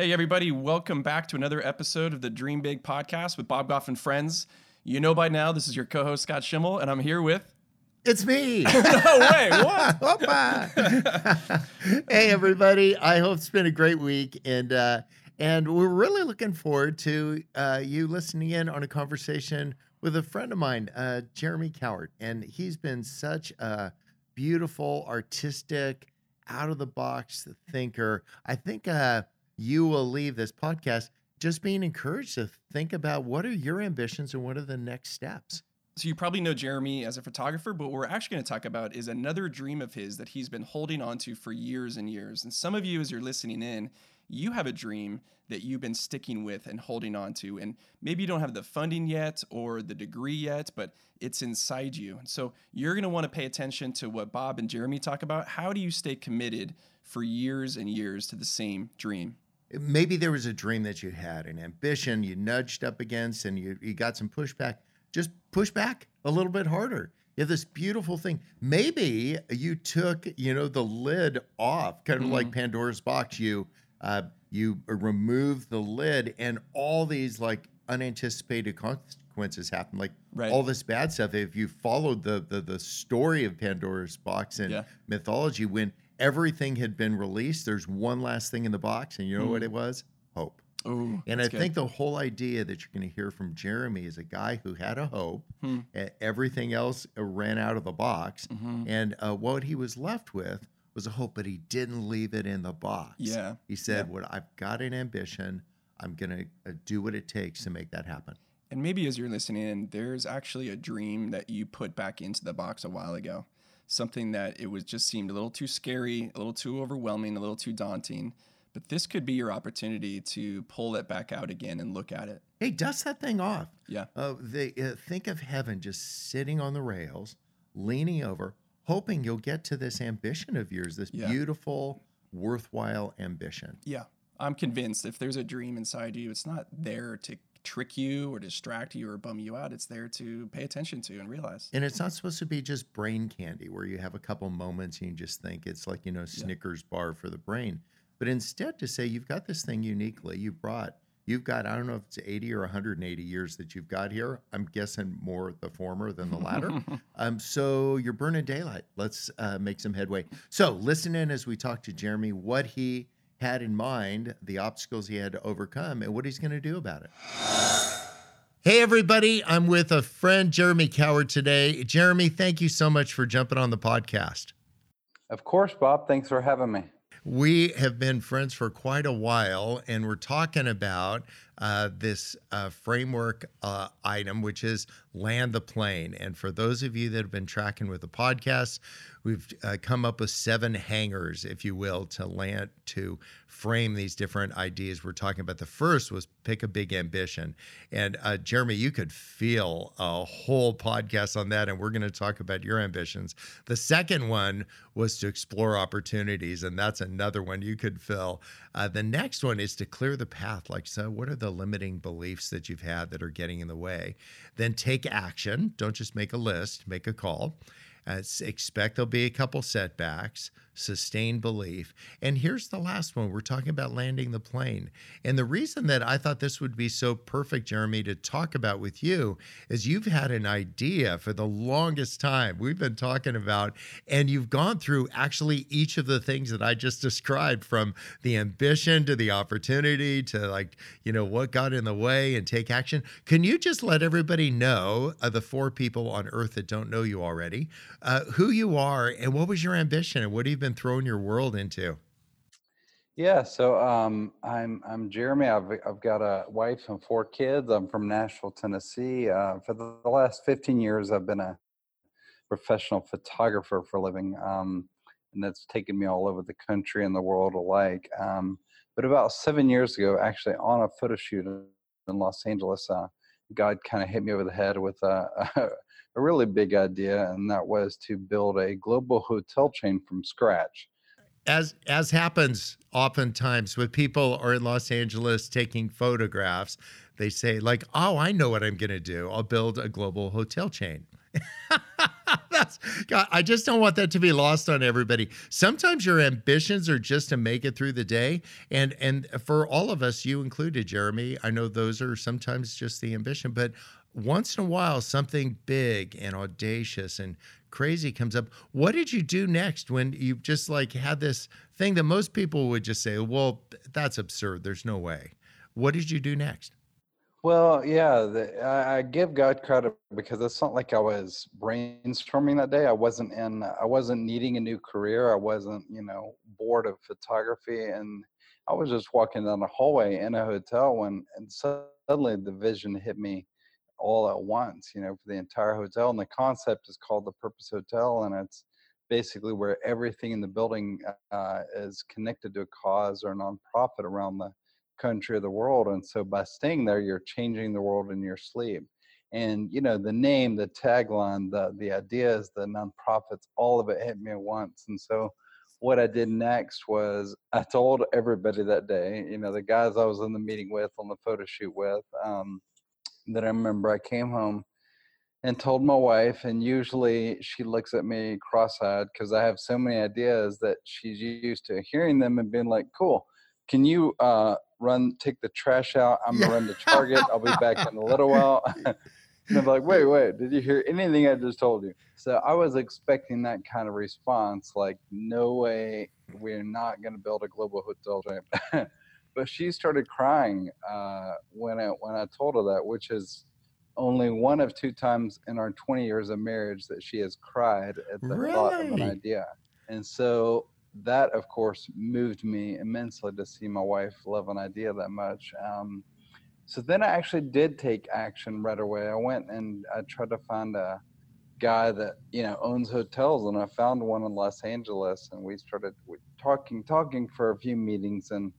Hey, everybody, welcome back to another episode of the Dream Big podcast with Bob Goff and friends. You know by now, this is your co host, Scott Schimmel, and I'm here with. It's me. no way. What? Hey, everybody. I hope it's been a great week. And, uh, and we're really looking forward to uh, you listening in on a conversation with a friend of mine, uh, Jeremy Cowart. And he's been such a beautiful, artistic, out of the box thinker. I think uh, you will leave this podcast just being encouraged to think about what are your ambitions and what are the next steps. So, you probably know Jeremy as a photographer, but what we're actually going to talk about is another dream of his that he's been holding on to for years and years. And some of you, as you're listening in, you have a dream that you've been sticking with and holding on to. And maybe you don't have the funding yet or the degree yet, but it's inside you. So you're going to want to pay attention to what Bob and Jeremy talk about. How do you stay committed for years and years to the same dream? Maybe there was a dream that you had, an ambition you nudged up against, and you, you got some pushback. Just push back a little bit harder. You have this beautiful thing. Maybe you took, you know, the lid off, kind of mm-hmm. like Pandora's box. You uh, you remove the lid, and all these like unanticipated consequences happen. Like right. all this bad stuff. If you followed the the, the story of Pandora's box and yeah. mythology, when everything had been released. There's one last thing in the box, and you know mm. what it was? Hope. Ooh, and I good. think the whole idea that you're going to hear from Jeremy is a guy who had a hope. Hmm. Everything else ran out of the box, mm-hmm. and uh, what he was left with was a hope, but he didn't leave it in the box. Yeah, he said, yeah. "What I've got an ambition. I'm going to uh, do what it takes to make that happen." And maybe as you're listening in, there's actually a dream that you put back into the box a while ago something that it was just seemed a little too scary, a little too overwhelming, a little too daunting. But this could be your opportunity to pull it back out again and look at it. Hey, dust that thing off. Yeah. Uh, they uh, think of heaven just sitting on the rails, leaning over, hoping you'll get to this ambition of yours, this yeah. beautiful, worthwhile ambition. Yeah. I'm convinced if there's a dream inside you, it's not there to trick you or distract you or bum you out. It's there to pay attention to and realize. And it's not supposed to be just brain candy where you have a couple moments and you just think it's like, you know, Snickers yeah. bar for the brain. But instead to say you've got this thing uniquely, you brought you've got I don't know if it's 80 or 180 years that you've got here. I'm guessing more the former than the latter. um, so you're burning daylight. Let's uh, make some headway. So listen in as we talk to Jeremy what he had in mind, the obstacles he had to overcome, and what he's going to do about it. Hey, everybody. I'm with a friend, Jeremy Cowart, today. Jeremy, thank you so much for jumping on the podcast. Of course, Bob. Thanks for having me. We have been friends for quite a while, and we're talking about uh, this uh, framework uh, item, which is land the plane. And for those of you that have been tracking with the podcast, we've uh, come up with seven hangers, if you will, to land to frame these different ideas we're talking about. The first was pick a big ambition, and uh, Jeremy, you could feel a whole podcast on that, and we're going to talk about your ambitions. The second one was to explore opportunities, and that's another one you could fill. Uh, the next one is to clear the path. Like, so what are the limiting beliefs that you've had that are getting in the way? Then take action. Don't just make a list, make a call. Uh, expect there'll be a couple setbacks sustained belief. And here's the last one we're talking about landing the plane. And the reason that I thought this would be so perfect, Jeremy, to talk about with you is you've had an idea for the longest time. We've been talking about, and you've gone through actually each of the things that I just described from the ambition to the opportunity to like, you know, what got in the way and take action. Can you just let everybody know, uh, the four people on earth that don't know you already, uh, who you are and what was your ambition and what have you been been your world into? Yeah, so um, I'm I'm Jeremy. I've I've got a wife and four kids. I'm from Nashville, Tennessee. Uh, for the last 15 years, I've been a professional photographer for a living, um, and that's taken me all over the country and the world alike. Um, but about seven years ago, actually on a photo shoot in Los Angeles, uh, God kind of hit me over the head with a, a, a really big idea, and that was to build a global hotel chain from scratch. As as happens oftentimes with people are in Los Angeles taking photographs, they say like, "Oh, I know what I'm going to do. I'll build a global hotel chain." yes. God, I just don't want that to be lost on everybody. Sometimes your ambitions are just to make it through the day. And and for all of us, you included, Jeremy, I know those are sometimes just the ambition, but once in a while something big and audacious and crazy comes up. What did you do next when you just like had this thing that most people would just say, well, that's absurd. There's no way. What did you do next? Well, yeah, the, I, I give God credit because it's not like I was brainstorming that day. I wasn't in, I wasn't needing a new career. I wasn't, you know, bored of photography, and I was just walking down the hallway in a hotel when, and suddenly the vision hit me all at once. You know, for the entire hotel, and the concept is called the Purpose Hotel, and it's basically where everything in the building uh, is connected to a cause or a nonprofit around the country or the world. And so by staying there, you're changing the world in your sleep. And you know, the name, the tagline, the the ideas, the nonprofits, all of it hit me at once. And so what I did next was I told everybody that day, you know, the guys I was in the meeting with on the photo shoot with, um, that I remember I came home and told my wife, and usually she looks at me cross-eyed because I have so many ideas that she's used to hearing them and being like, "Cool, can you uh, run, take the trash out. I'm gonna run to Target. I'll be back in a little while. and I'm like, wait, wait, did you hear anything I just told you? So I was expecting that kind of response, like, no way, we're not gonna build a global hotel. but she started crying uh, when I when I told her that, which is only one of two times in our 20 years of marriage that she has cried at the really? thought of an idea. And so that of course moved me immensely to see my wife love an idea that much um, so then i actually did take action right away i went and i tried to find a guy that you know owns hotels and i found one in los angeles and we started talking talking for a few meetings and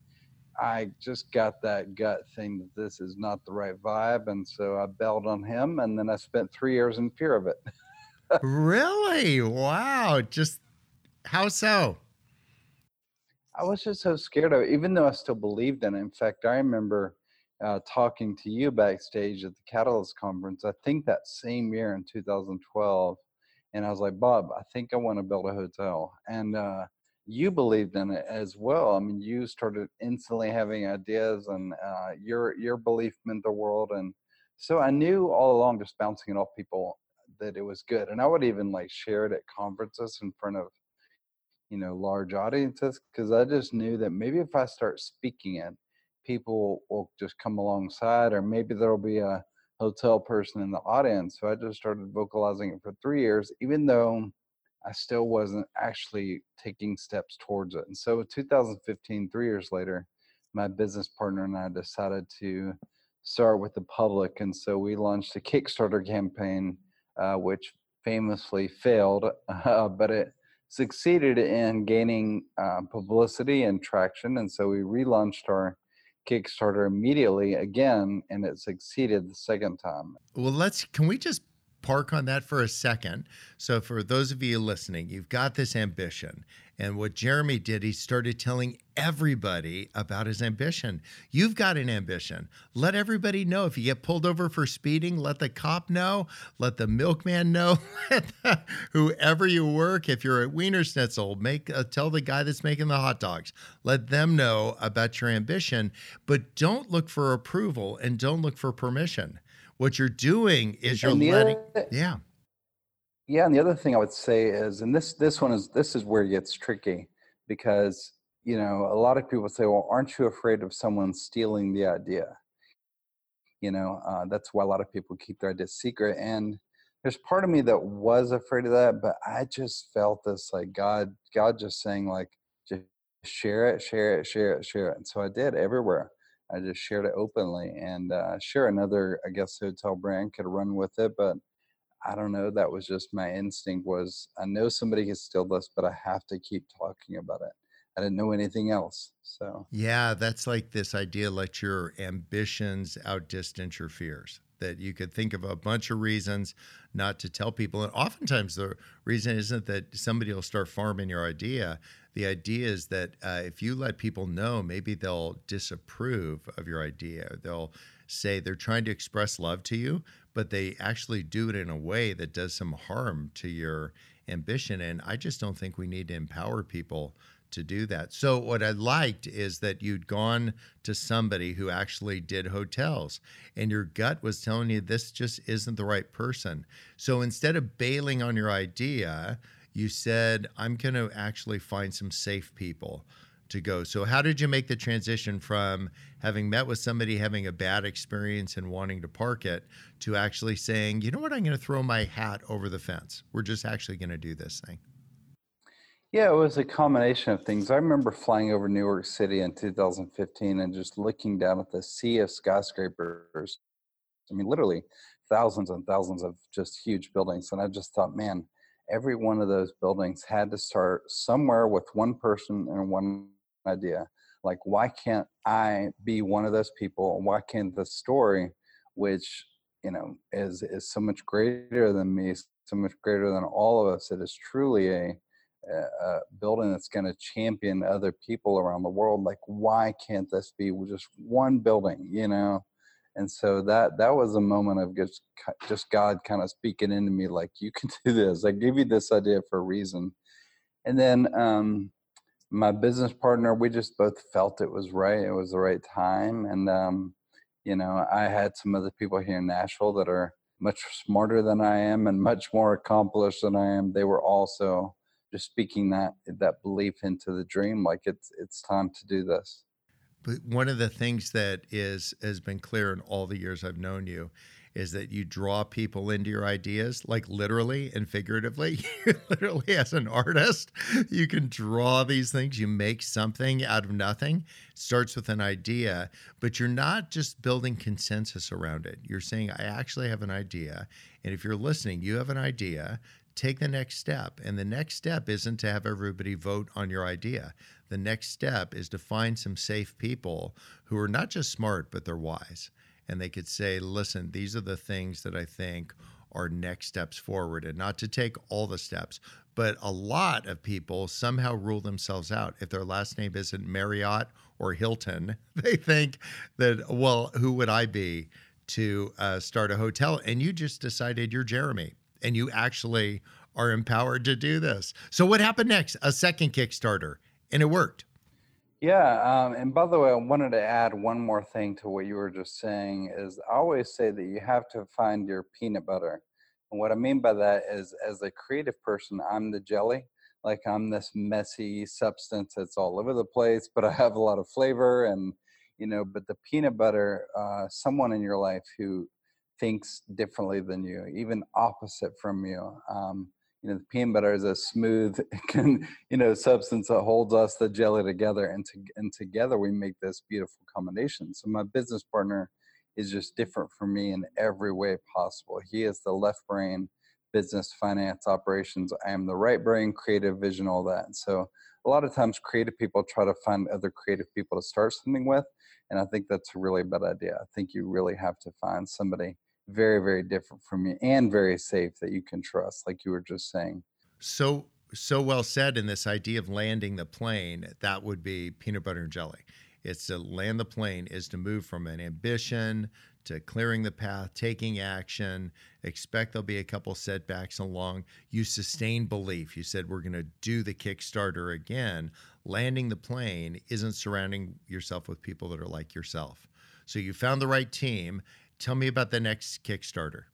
i just got that gut thing that this is not the right vibe and so i bailed on him and then i spent three years in fear of it really wow just how so I was just so scared of it, even though I still believed in it. In fact, I remember uh, talking to you backstage at the Catalyst conference, I think that same year in 2012. And I was like, Bob, I think I want to build a hotel. And uh, you believed in it as well. I mean, you started instantly having ideas, and uh, your your belief meant the world. And so I knew all along, just bouncing it off people, that it was good. And I would even like share it at conferences in front of you know large audiences because i just knew that maybe if i start speaking it people will just come alongside or maybe there'll be a hotel person in the audience so i just started vocalizing it for three years even though i still wasn't actually taking steps towards it and so 2015 three years later my business partner and i decided to start with the public and so we launched a kickstarter campaign uh, which famously failed uh, but it succeeded in gaining uh, publicity and traction. And so we relaunched our Kickstarter immediately again, and it succeeded the second time. Well, let's, can we just park on that for a second. So, for those of you listening, you've got this ambition. And what Jeremy did, he started telling everybody about his ambition. You've got an ambition. Let everybody know. If you get pulled over for speeding, let the cop know, let the milkman know, whoever you work. If you're at Wienerschnitzel, make uh, tell the guy that's making the hot dogs. Let them know about your ambition, but don't look for approval and don't look for permission what you're doing is you're letting other, yeah. Yeah and the other thing i would say is and this this one is this is where it gets tricky because you know a lot of people say well aren't you afraid of someone stealing the idea? You know uh, that's why a lot of people keep their ideas secret and there's part of me that was afraid of that but i just felt this like god god just saying like just share it share it share it share it and so i did everywhere I just shared it openly. And uh, sure, another, I guess, hotel brand could run with it, but I don't know. That was just my instinct. Was I know somebody can steal this, but I have to keep talking about it. I didn't know anything else. So yeah, that's like this idea: let your ambitions outdistance your fears. That you could think of a bunch of reasons not to tell people, and oftentimes the reason isn't that somebody will start farming your idea the idea is that uh, if you let people know, maybe they'll disapprove of your idea. They'll say they're trying to express love to you, but they actually do it in a way that does some harm to your ambition. And I just don't think we need to empower people to do that. So what I liked is that you'd gone to somebody who actually did hotels and your gut was telling you this just isn't the right person. So instead of bailing on your idea, you said I'm going to actually find some safe people to go. So how did you make the transition from having met with somebody having a bad experience and wanting to park it to actually saying, "You know what? I'm going to throw my hat over the fence. We're just actually going to do this thing." Yeah, it was a combination of things. I remember flying over New York City in 2015 and just looking down at the sea of skyscrapers. I mean, literally thousands and thousands of just huge buildings. And I just thought, man, every one of those buildings had to start somewhere with one person and one idea. Like, why can't I be one of those people? Why can't the story, which you know is is so much greater than me, so much greater than all of us, it is truly a a building that's going to champion other people around the world like why can't this be just one building you know and so that that was a moment of just just god kind of speaking into me like you can do this. I gave you this idea for a reason. And then um my business partner we just both felt it was right it was the right time and um you know i had some other people here in nashville that are much smarter than i am and much more accomplished than i am. They were also just speaking that that belief into the dream like it's it's time to do this but one of the things that is has been clear in all the years I've known you is that you draw people into your ideas, like literally and figuratively. literally, as an artist, you can draw these things. You make something out of nothing. It starts with an idea, but you're not just building consensus around it. You're saying, I actually have an idea. And if you're listening, you have an idea take the next step. And the next step isn't to have everybody vote on your idea. The next step is to find some safe people who are not just smart, but they're wise. And they could say, listen, these are the things that I think are next steps forward, and not to take all the steps. But a lot of people somehow rule themselves out. If their last name isn't Marriott or Hilton, they think that, well, who would I be to uh, start a hotel? And you just decided you're Jeremy and you actually are empowered to do this. So, what happened next? A second Kickstarter, and it worked. Yeah, um, and by the way, I wanted to add one more thing to what you were just saying. Is I always say that you have to find your peanut butter, and what I mean by that is, as a creative person, I'm the jelly. Like I'm this messy substance that's all over the place, but I have a lot of flavor, and you know. But the peanut butter, uh, someone in your life who thinks differently than you, even opposite from you. Um, you know, the peanut butter is a smooth, you know, substance that holds us, the jelly together, and to, and together we make this beautiful combination. So my business partner is just different from me in every way possible. He is the left brain, business, finance, operations. I am the right brain, creative vision, all that. And so a lot of times, creative people try to find other creative people to start something with, and I think that's a really bad idea. I think you really have to find somebody very very different from you and very safe that you can trust like you were just saying. So so well said in this idea of landing the plane that would be peanut butter and jelly. It's to land the plane is to move from an ambition to clearing the path taking action expect there'll be a couple setbacks along. You sustain belief. You said we're going to do the kickstarter again. Landing the plane isn't surrounding yourself with people that are like yourself. So you found the right team Tell me about the next Kickstarter.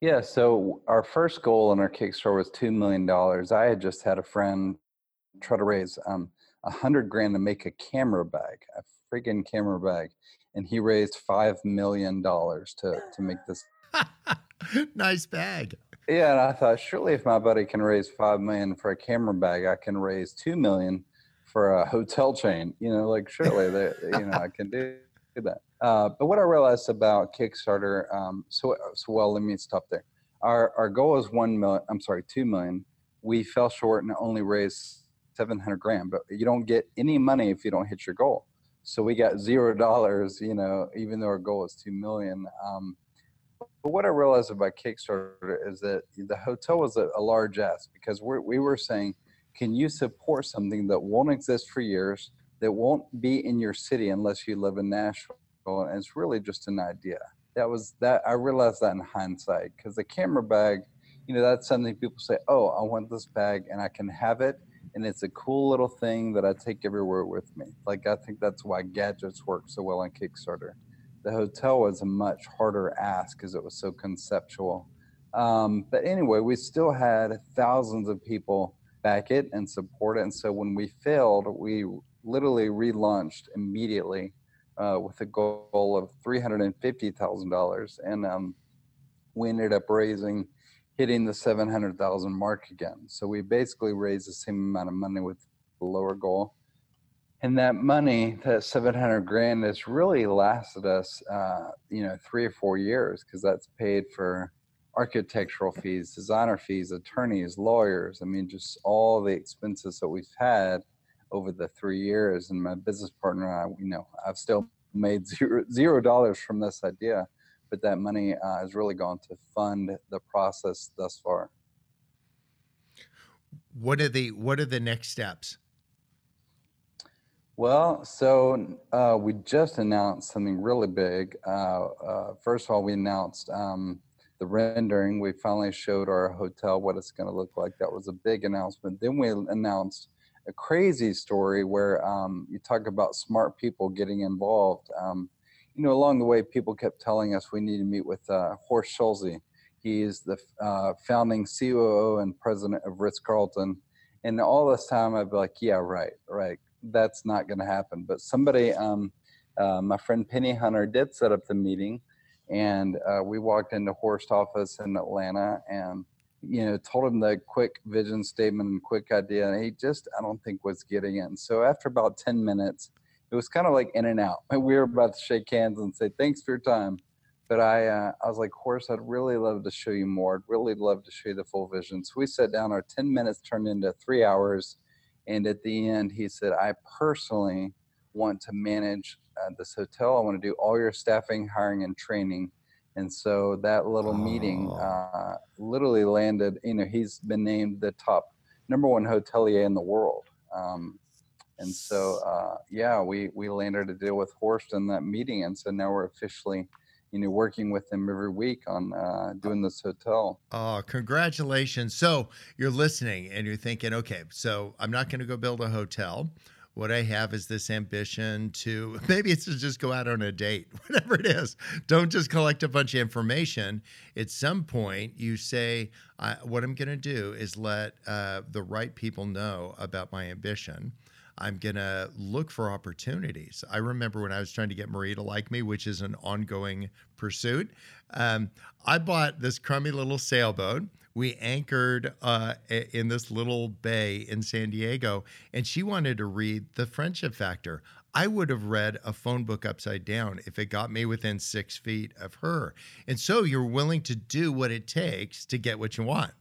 Yeah, so our first goal in our Kickstarter was $2 million. I had just had a friend try to raise um, a hundred grand to make a camera bag, a freaking camera bag. And he raised $5 million to, to make this. nice bag. Yeah, and I thought surely if my buddy can raise five million for a camera bag, I can raise two million for a hotel chain. You know, like surely that you know I can do that. Uh, but what I realized about Kickstarter, um, so so well, let me stop there. Our our goal is one million. I'm sorry, two million. We fell short and only raised seven hundred grand. But you don't get any money if you don't hit your goal. So we got zero dollars. You know, even though our goal is two million. Um, but what I realized about Kickstarter is that the hotel was a, a large ask because we we were saying, can you support something that won't exist for years? that won't be in your city unless you live in Nashville. And it's really just an idea. that was that I realized that in hindsight because the camera bag, you know, that's something people say, oh, I want this bag and I can have it. And it's a cool little thing that I take everywhere with me. Like, I think that's why gadgets work so well on Kickstarter. The hotel was a much harder ask because it was so conceptual. Um, but anyway, we still had thousands of people back it and support it. And so when we failed, we literally relaunched immediately uh, with a goal of $350,000. And um, we ended up raising, hitting the 700,000 mark again. So we basically raised the same amount of money with the lower goal. And that money, that 700 grand, has really lasted us, uh, you know, three or four years because that's paid for architectural fees, designer fees, attorneys, lawyers. I mean, just all the expenses that we've had over the three years. And my business partner and I, you know, I've still made zero, zero dollars from this idea, but that money uh, has really gone to fund the process thus far. What are the What are the next steps? Well, so uh, we just announced something really big. Uh, uh first of all, we announced um, the rendering. We finally showed our hotel what it's going to look like. That was a big announcement. Then we announced a crazy story where um, you talk about smart people getting involved. Um, you know, along the way, people kept telling us we need to meet with uh, Horst Schulze. He is the uh, founding COO and president of Ritz Carlton. And all this time, I'd be like, yeah, right, right. That's not going to happen. But somebody, um, uh, my friend Penny Hunter, did set up the meeting. And uh, we walked into Horst's office in Atlanta and you know, told him the quick vision statement and quick idea, and he just, I don't think, was getting it. And so after about 10 minutes, it was kind of like in and out. And we were about to shake hands and say, thanks for your time. But I, uh, I was like, Horst, I'd really love to show you more. I'd really love to show you the full vision. So we sat down, our 10 minutes turned into three hours. And at the end, he said, I personally want to manage uh, this hotel. I want to do all your staffing, hiring, and training and so that little oh. meeting uh, literally landed, you know, he's been named the top number one hotelier in the world. Um, and so, uh, yeah, we, we landed a deal with Horst in that meeting. And so now we're officially, you know, working with them every week on uh, doing this hotel. Oh, congratulations. So you're listening and you're thinking, okay, so I'm not going to go build a hotel what I have is this ambition to maybe it's to just go out on a date, whatever it is. Don't just collect a bunch of information. At some point, you say, What I'm going to do is let uh, the right people know about my ambition. I'm going to look for opportunities. I remember when I was trying to get Marie to like me, which is an ongoing pursuit. Um, I bought this crummy little sailboat we anchored uh, in this little bay in San Diego, and she wanted to read The Friendship Factor. I would have read a phone book upside down if it got me within six feet of her. And so you're willing to do what it takes to get what you want.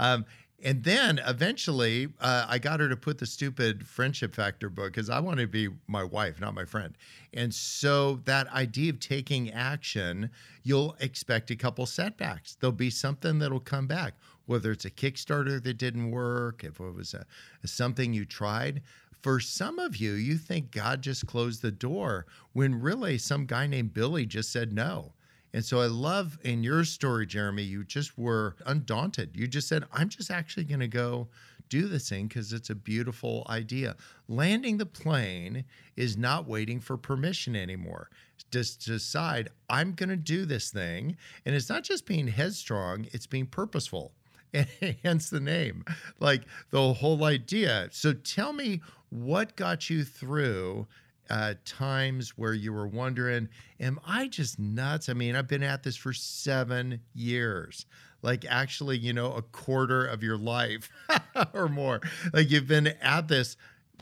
Um, and then eventually, uh, I got her to put the stupid friendship factor book because I want to be my wife, not my friend. And so that idea of taking action, you'll expect a couple setbacks. There'll be something that'll come back, whether it's a Kickstarter that didn't work, if it was a something you tried. For some of you, you think God just closed the door when really some guy named Billy just said no. And so I love in your story, Jeremy, you just were undaunted. You just said, I'm just actually going to go do this thing because it's a beautiful idea. Landing the plane is not waiting for permission anymore. Just decide, I'm going to do this thing. And it's not just being headstrong, it's being purposeful. And hence the name, like the whole idea. So tell me what got you through uh, times where you were wondering, am I just nuts? I mean, I've been at this for seven years, like actually, you know, a quarter of your life or more. Like you've been at this.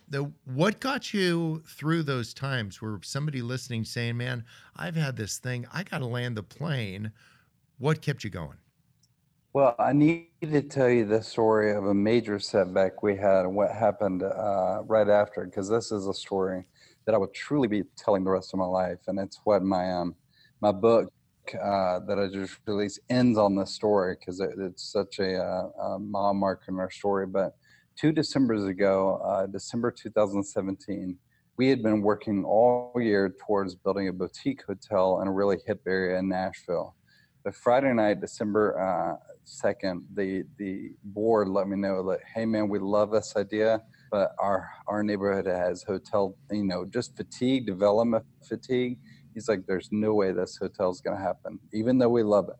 The, what got you through those times where somebody listening saying, man, I've had this thing, I got to land the plane. What kept you going? Well, I need to tell you the story of a major setback we had and what happened uh, right after, because this is a story that I would truly be telling the rest of my life. And it's what my um my book uh, that I just released ends on this story because it, it's such a, uh, a mile in our story. But two December's ago, uh, December 2017, we had been working all year towards building a boutique hotel in a really hip area in Nashville. But Friday night, December uh, second, the the board let me know that, hey man, we love this idea, but our our neighborhood has hotel, you know, just fatigue, development fatigue. He's like, there's no way this hotel is going to happen, even though we love it.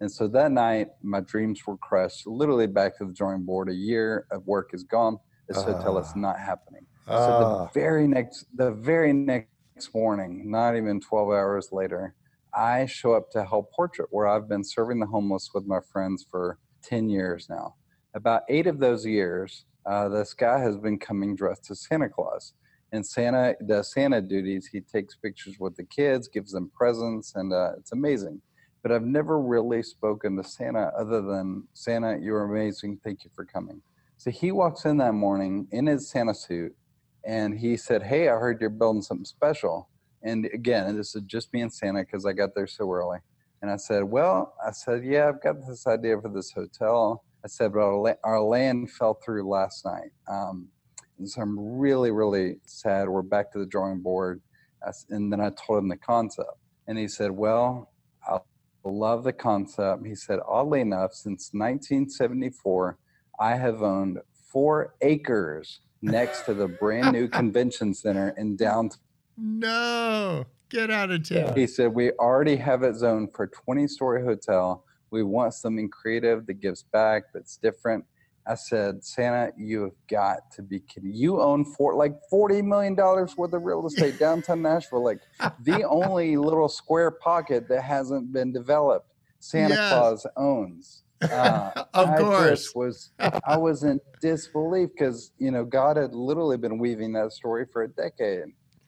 And so that night, my dreams were crushed. Literally back to the drawing board. A year of work is gone. This uh, hotel is ah. not happening. Uh, so the ah. very next, the very next morning, not even 12 hours later, I show up to Help-Portrait, where I've been serving the homeless with my friends for 10 years now. About eight of those years, uh, this guy has been coming dressed as Santa Claus. And Santa does Santa duties. He takes pictures with the kids, gives them presents, and uh, it's amazing but I've never really spoken to Santa other than Santa, you're amazing. Thank you for coming. So he walks in that morning in his Santa suit and he said, Hey, I heard you're building something special. And again, this is just me and Santa because I got there so early. And I said, Well, I said, Yeah, I've got this idea for this hotel. I said, But our land fell through last night. Um, and so I'm really, really sad. We're back to the drawing board. And then I told him the concept. And he said, Well, I'll love the concept. He said, oddly enough, since 1974, I have owned four acres next to the brand new convention center in downtown. No, get out of town. He said, We already have it zoned for a 20 story hotel. We want something creative that gives back, that's different. I said, Santa, you have got to be kidding. You own for like $40 million worth of real estate downtown Nashville, like the only little square pocket that hasn't been developed. Santa yes. Claus owns. Uh, of I course. was I was in disbelief because you know God had literally been weaving that story for a decade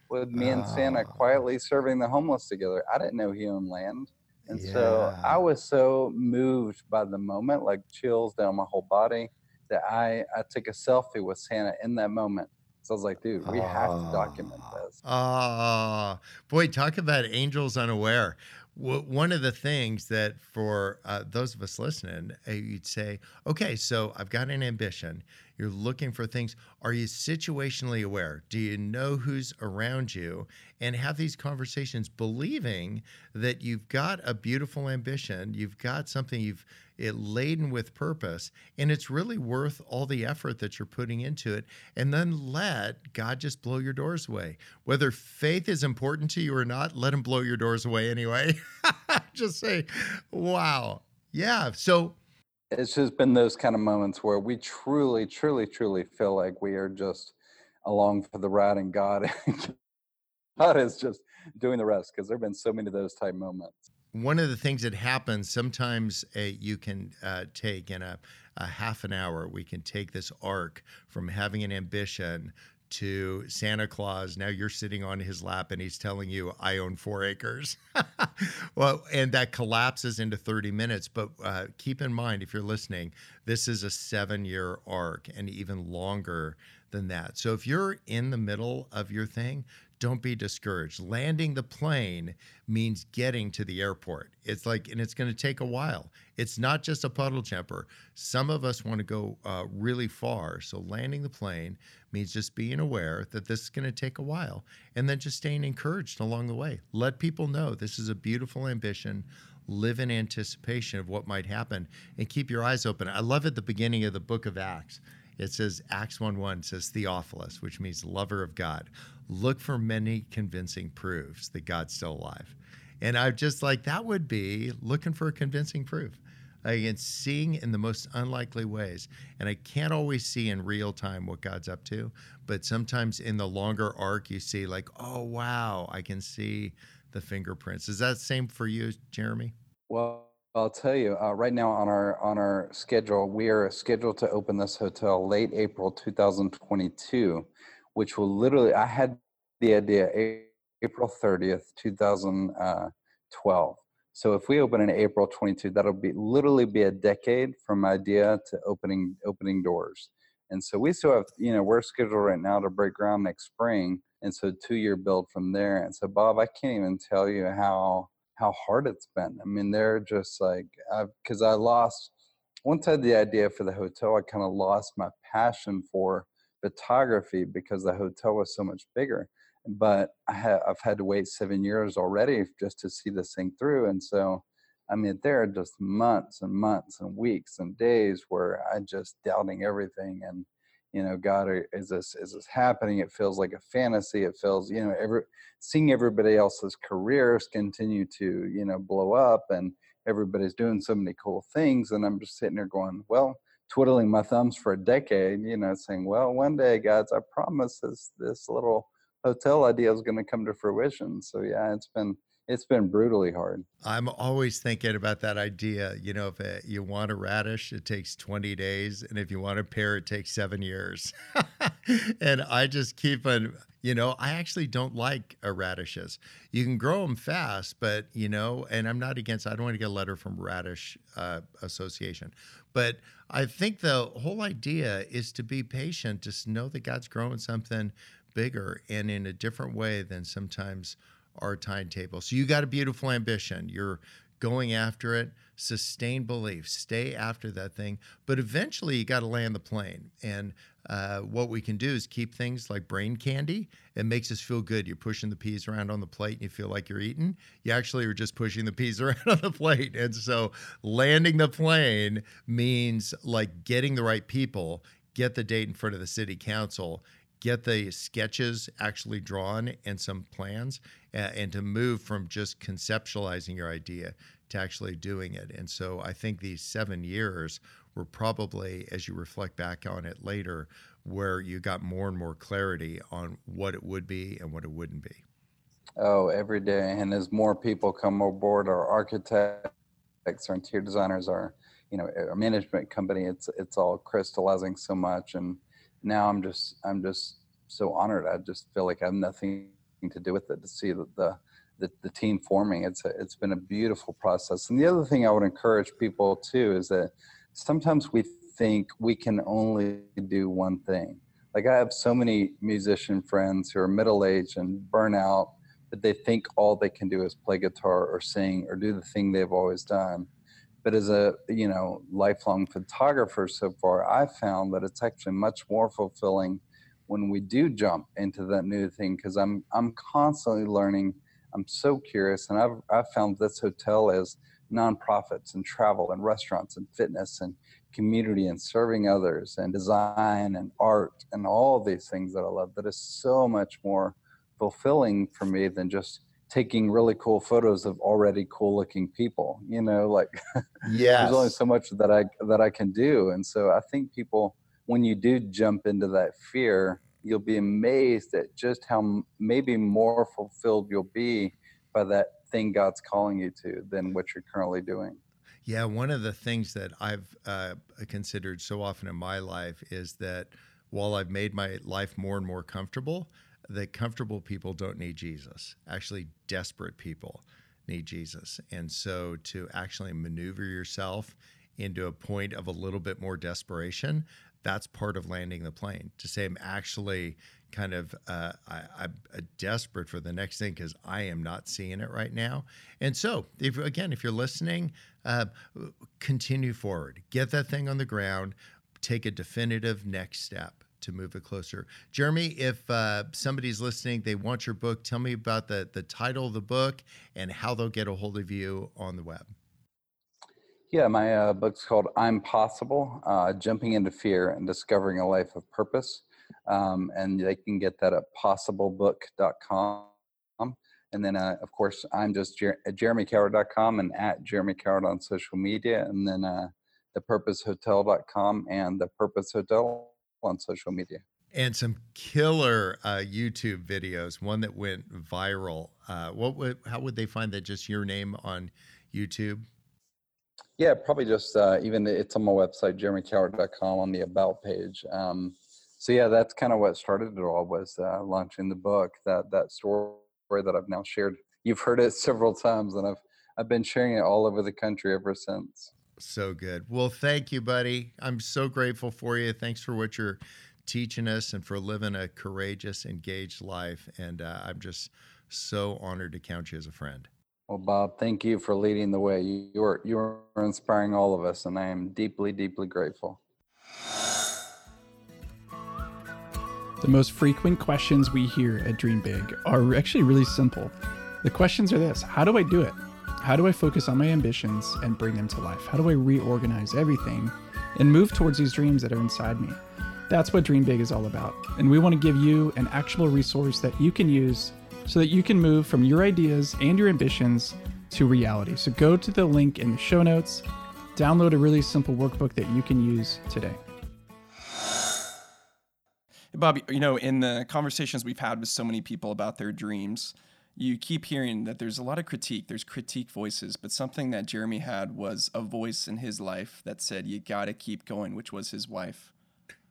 with me and Santa ah. quietly serving the homeless together. I didn't know he owned land. And yeah. so I was so moved by the moment, like chills down my whole body that I, I took a selfie with Santa in that moment. So I was like, dude, we have to document this. Ah, boy, talk about angels unaware. One of the things that for uh, those of us listening, uh, you'd say, okay, so I've got an ambition. You're looking for things. Are you situationally aware? Do you know who's around you? And have these conversations believing that you've got a beautiful ambition, you've got something you've it laden with purpose, and it's really worth all the effort that you're putting into it. And then let God just blow your doors away. Whether faith is important to you or not, let Him blow your doors away anyway. just say, wow. Yeah. So it's just been those kind of moments where we truly, truly, truly feel like we are just along for the ride and God, God is just doing the rest because there have been so many of those type moments. One of the things that happens sometimes uh, you can uh, take in a, a half an hour, we can take this arc from having an ambition to Santa Claus. Now you're sitting on his lap and he's telling you, I own four acres. well, and that collapses into 30 minutes. But uh, keep in mind, if you're listening, this is a seven year arc and even longer than that. So if you're in the middle of your thing, don't be discouraged. Landing the plane means getting to the airport. It's like, and it's going to take a while. It's not just a puddle jumper. Some of us want to go uh, really far. So landing the plane means just being aware that this is going to take a while and then just staying encouraged along the way. Let people know this is a beautiful ambition. Live in anticipation of what might happen and keep your eyes open. I love at the beginning of the book of Acts. It says, Acts 1 1 says Theophilus, which means lover of God look for many convincing proofs that God's still alive. And I'm just like, that would be looking for a convincing proof. Again, seeing in the most unlikely ways. And I can't always see in real time what God's up to, but sometimes in the longer arc, you see, like, oh, wow, I can see the fingerprints. Is that same for you, Jeremy? Well, I'll tell you, uh, right now on our on our schedule, we are scheduled to open this hotel late April 2022 which will literally, I had the idea April 30th, 2012. So if we open in April 22, that'll be literally be a decade from idea to opening opening doors. And so we still have, you know, we're scheduled right now to break ground next spring, and so two year build from there. And so Bob, I can't even tell you how how hard it's been. I mean, they're just like because I lost once I had the idea for the hotel, I kind of lost my passion for photography because the hotel was so much bigger. but I ha- I've had to wait seven years already just to see this thing through. And so, I mean, there are just months and months and weeks and days where I just doubting everything and you know god is this is this happening? It feels like a fantasy. It feels you know every seeing everybody else's careers continue to you know blow up and everybody's doing so many cool things and i'm just sitting there going well twiddling my thumbs for a decade you know saying well one day guys i promise this this little hotel idea is going to come to fruition. So yeah it's been it's been brutally hard. I'm always thinking about that idea. You know, if it, uh, you want a radish, it takes 20 days. And if you want a pear, it takes seven years. and I just keep on, you know, I actually don't like radishes. You can grow them fast, but, you know, and I'm not against, I don't want to get a letter from Radish uh, Association. But I think the whole idea is to be patient, just know that God's growing something bigger and in a different way than sometimes our timetable. So you got a beautiful ambition. You're going after it, sustain belief, stay after that thing. But eventually you got to land the plane. And uh, what we can do is keep things like brain candy. It makes us feel good. You're pushing the peas around on the plate and you feel like you're eating. You actually are just pushing the peas around on the plate. And so landing the plane means like getting the right people, get the date in front of the city council get the sketches actually drawn and some plans uh, and to move from just conceptualizing your idea to actually doing it. And so I think these seven years were probably, as you reflect back on it later, where you got more and more clarity on what it would be and what it wouldn't be. Oh, every day. And as more people come aboard, our architects, our interior designers, our you know, our management company, it's it's all crystallizing so much and now I'm just I'm just so honored. I just feel like I have nothing to do with it to see the, the the, the, team forming. It's a, it's been a beautiful process. And the other thing I would encourage people too is that sometimes we think we can only do one thing. Like I have so many musician friends who are middle aged and burn out that they think all they can do is play guitar or sing or do the thing they've always done but as a you know lifelong photographer so far I've found that it's actually much more fulfilling when we do jump into that new thing because i'm i'm constantly learning. I'm so curious and i've i've found this hotel as nonprofits and travel and restaurants and fitness and community and serving others and design and art and all these things that i love that is so much more fulfilling for me than just taking really cool photos of already cool looking people you know like yeah there's only so much that i that i can do and so i think people when you do jump into that fear you'll be amazed at just how maybe more fulfilled you'll be by that thing god's calling you to than what you're currently doing. Yeah one of the things that i've uh, considered so often in my life is that while i've made my life more and more comfortable that comfortable people don't need Jesus. Actually, desperate people need Jesus. And so to actually maneuver yourself into a point of a little bit more desperation, that's part of landing the plane. To say I'm actually kind of uh, I, am desperate for the next thing because I am not seeing it right now. And so, if again, if you're listening, uh, continue forward, get that thing on the ground, take a definitive next step to move it closer. Jeremy, if uh, somebody's listening, they want your book, tell me about the, the title of the book and how they'll get a hold of you on the web. Yeah, my uh, book's called I'm Possible uh, Jumping into Fear and Discovering a Life of Purpose. Um, and they can get that at possiblebook.com. And then, uh, of course, I'm just jer- at jeremycowart.com and at Jeremy Cowart on social media. And then uh, thepurposehotel.com and the Purpose Hotel on social media. And some killer uh, YouTube videos. One that went viral. Uh, what would? How would they find that? Just your name on YouTube? Yeah, probably just uh, even it's on my website, jeremycowart.com, on the about page. Um, so yeah, that's kind of what started it all was uh, launching the book. That that story that I've now shared. You've heard it several times, and I've I've been sharing it all over the country ever since. So good. Well, thank you, buddy. I'm so grateful for you. Thanks for what you're teaching us and for living a courageous, engaged life. And uh, I'm just so honored to count you as a friend. Well, Bob, thank you for leading the way. You are you are inspiring all of us, and I am deeply, deeply grateful. The most frequent questions we hear at Dream Big are actually really simple. The questions are this How do I do it? How do I focus on my ambitions and bring them to life? How do I reorganize everything and move towards these dreams that are inside me? That's what Dream Big is all about. And we want to give you an actionable resource that you can use so that you can move from your ideas and your ambitions to reality. So go to the link in the show notes, download a really simple workbook that you can use today. Bobby, you know, in the conversations we've had with so many people about their dreams, you keep hearing that there's a lot of critique. There's critique voices, but something that Jeremy had was a voice in his life that said, You got to keep going, which was his wife.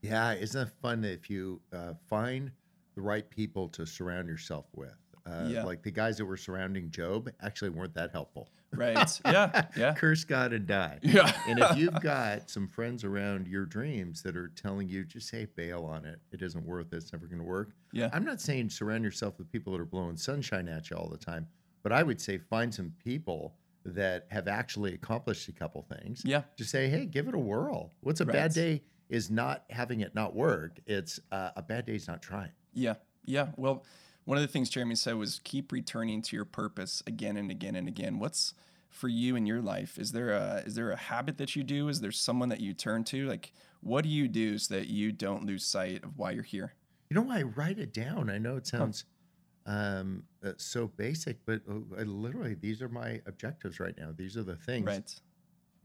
Yeah, isn't it fun if you uh, find the right people to surround yourself with? Uh, Yeah. Like the guys that were surrounding Job actually weren't that helpful. Right. yeah. Yeah. Curse God and die. Yeah. and if you've got some friends around your dreams that are telling you, just say bail on it. It isn't worth it. It's never going to work. Yeah. I'm not saying surround yourself with people that are blowing sunshine at you all the time, but I would say find some people that have actually accomplished a couple things. Yeah. Just say, hey, give it a whirl. What's a Right. bad day is not having it not work. It's uh, a bad day is not trying. Yeah. Yeah. Well, one of the things Jeremy said was keep returning to your purpose again and again and again. What's for you in your life? Is there a is there a habit that you do? Is there someone that you turn to? Like what do you do so that you don't lose sight of why you're here? You know, I write it down. I know it sounds um, uh, so basic, but uh, literally, these are my objectives right now. These are the things. Right.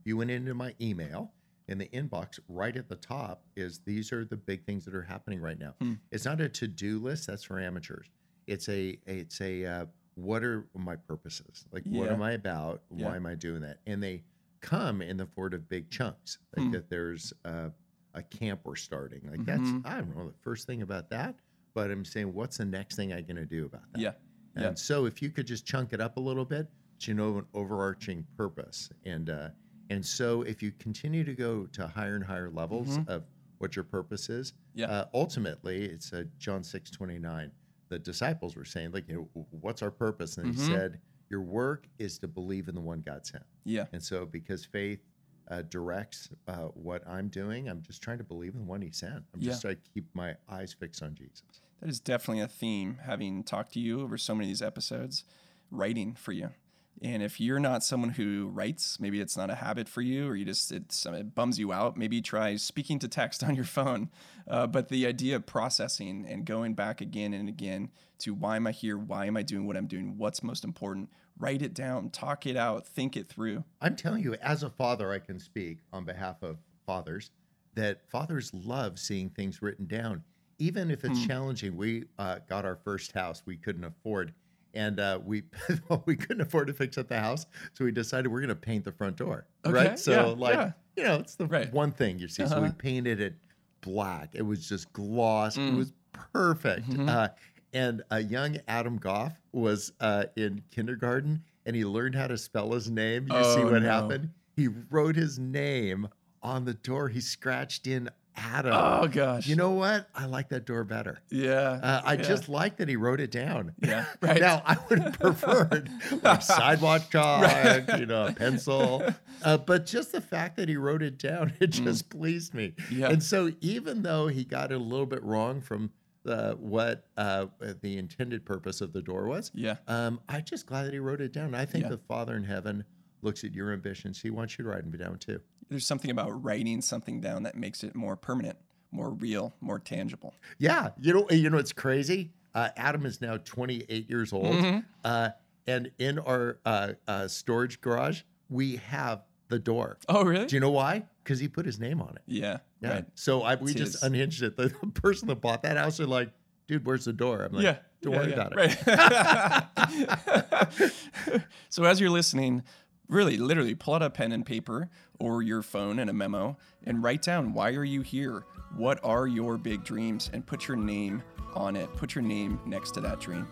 you went into my email in the inbox right at the top is these are the big things that are happening right now Hmm. it's not a to-do list that's for amateurs it's a it's a uh, what are my purposes like what am i about Yeah. why am i doing that and they come in the form of big chunks like Hmm. that there's uh, a camp we're starting like that's Mhm. i don't know the first thing about that but i'm saying what's the next thing i'm going to do about that Yeah. and Yeah. so if you could just chunk it up a little bit, you know an overarching purpose. And uh, and so if you continue to go to higher and higher levels Mhm. of what your purpose is, Yeah. uh, ultimately it's uh, John six twenty nine. The disciples were saying, like, you know, what's our purpose? And he Mhm. said, your work is to believe in the one God sent. Yeah. And so because faith uh, directs uh, what I'm doing, I'm just trying to believe in the one He sent. I'm Yeah. just trying to keep my eyes fixed on Jesus. That is definitely a theme, having talked to you over so many of these episodes, writing for you. And if you're not someone who writes, maybe it's not a habit for you, or you just it's, it bums you out. Maybe try speaking to text on your phone. Uh, but the idea of processing and going back again and again to why am I here? Why am I doing what I'm doing? What's most important? Write it down, talk it out, think it through. I'm telling you, as a father, I can speak on behalf of fathers that fathers love seeing things written down, even if it's Hmm. challenging. We uh, got our first house we couldn't afford, and uh, we we couldn't afford to fix up the house, so we decided we're going to paint the front door. Okay, Right? So, yeah, like, yeah. you know, it's the Right. one thing you see. So we Uh-huh. painted it black. It was just gloss. It Mm. was perfect. Mhm. Uh, and a young Adam Goff was uh, in kindergarten, and he learned how to spell his name. You see Oh, what no. happened? He wrote his name on the door. He scratched in Adam. Oh gosh. You know what? I like that door better. Yeah. Uh, I yeah. just like that he wrote it down. Yeah, right. Now I would have preferred like sidewalk chalk, Right. you know, a pencil. Uh, but just the fact that he wrote it down, it just pleased me. Mm. Yeah. And so even though he got it a little bit wrong from the, what uh, the intended purpose of the door was, Yeah. um, I'm just glad that he wrote it down. I think Yeah. the Father in heaven looks at your ambitions. He wants you to write them down too. There's something about writing something down that makes it more permanent, more real, more tangible. Yeah, you know, you know, it's crazy. Uh, Adam is now 28 years old, Mhm. uh, and in our uh, uh, storage garage, we have the door. Oh, really? Do you know why? Because he put his name on it. Yeah. Yeah. Right. So I, we It's just his. unhinged it. The person that bought that house are like, "Dude, where's the door?" I'm like, yeah. "Don't yeah, worry yeah, about it." Right. so as you're listening, really, literally, pull out a pen and paper or your phone and a memo and write down why are you here? What are your big dreams? And put your name on it. Put your name next to that dream.